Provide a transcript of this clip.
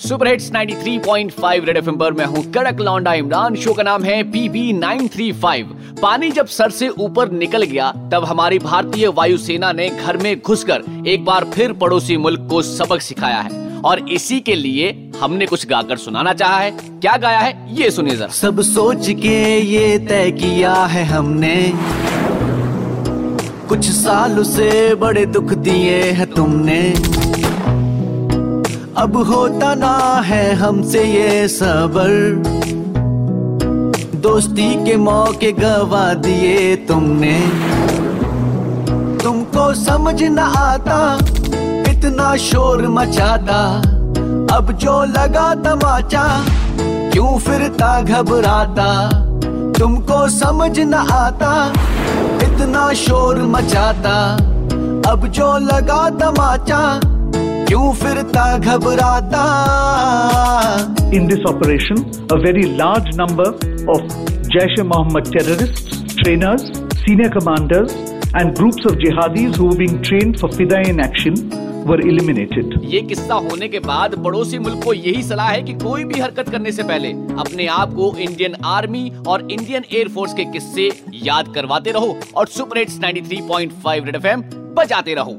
Super hits 93.5 red FM पर मैं हूँ कड़क लौंडा इमरान। शो का नाम है पीबी 935 पानी जब सर से ऊपर निकल गया, तब हमारी भारतीय वायुसेना ने घर में घुसकर एक बार फिर पड़ोसी मुल्क को सबक सिखाया है। और इसी के लिए हमने कुछ गाकर सुनाना चाहा है। क्या गाया है, ये सुनिए जरा। सब सोच के ये तय किया है हमने। कुछ साल से बड़े दुख दिए हैं तुमने। अब होता ना है हमसे ये सबर। दोस्ती के मौके गवा दिए तुमने। तुमको समझ न आता, इतना शोर मचाता। अब जो लगा तमाचा, क्यों फिरता घबराता? तुमको समझ न आता, इतना शोर मचाता। अब जो लगा तमाचा क्यों फिरता घबराता? In this operation a very large number of Jaish e Mohammed terrorist trainers senior commanders and groups of jihadis who being trained for fidayeen action were eliminated ये किस्सा होने के बाद पड़ोसी मुल्क को यही सलाह है कि कोई भी हरकत करने से पहले अपने आप को इंडियन आर्मी और इंडियन एयरफोर्स के किस्से याद करवाते रहो और सुपर हिट्स 93.5 रेड एफएम बजाते रहो।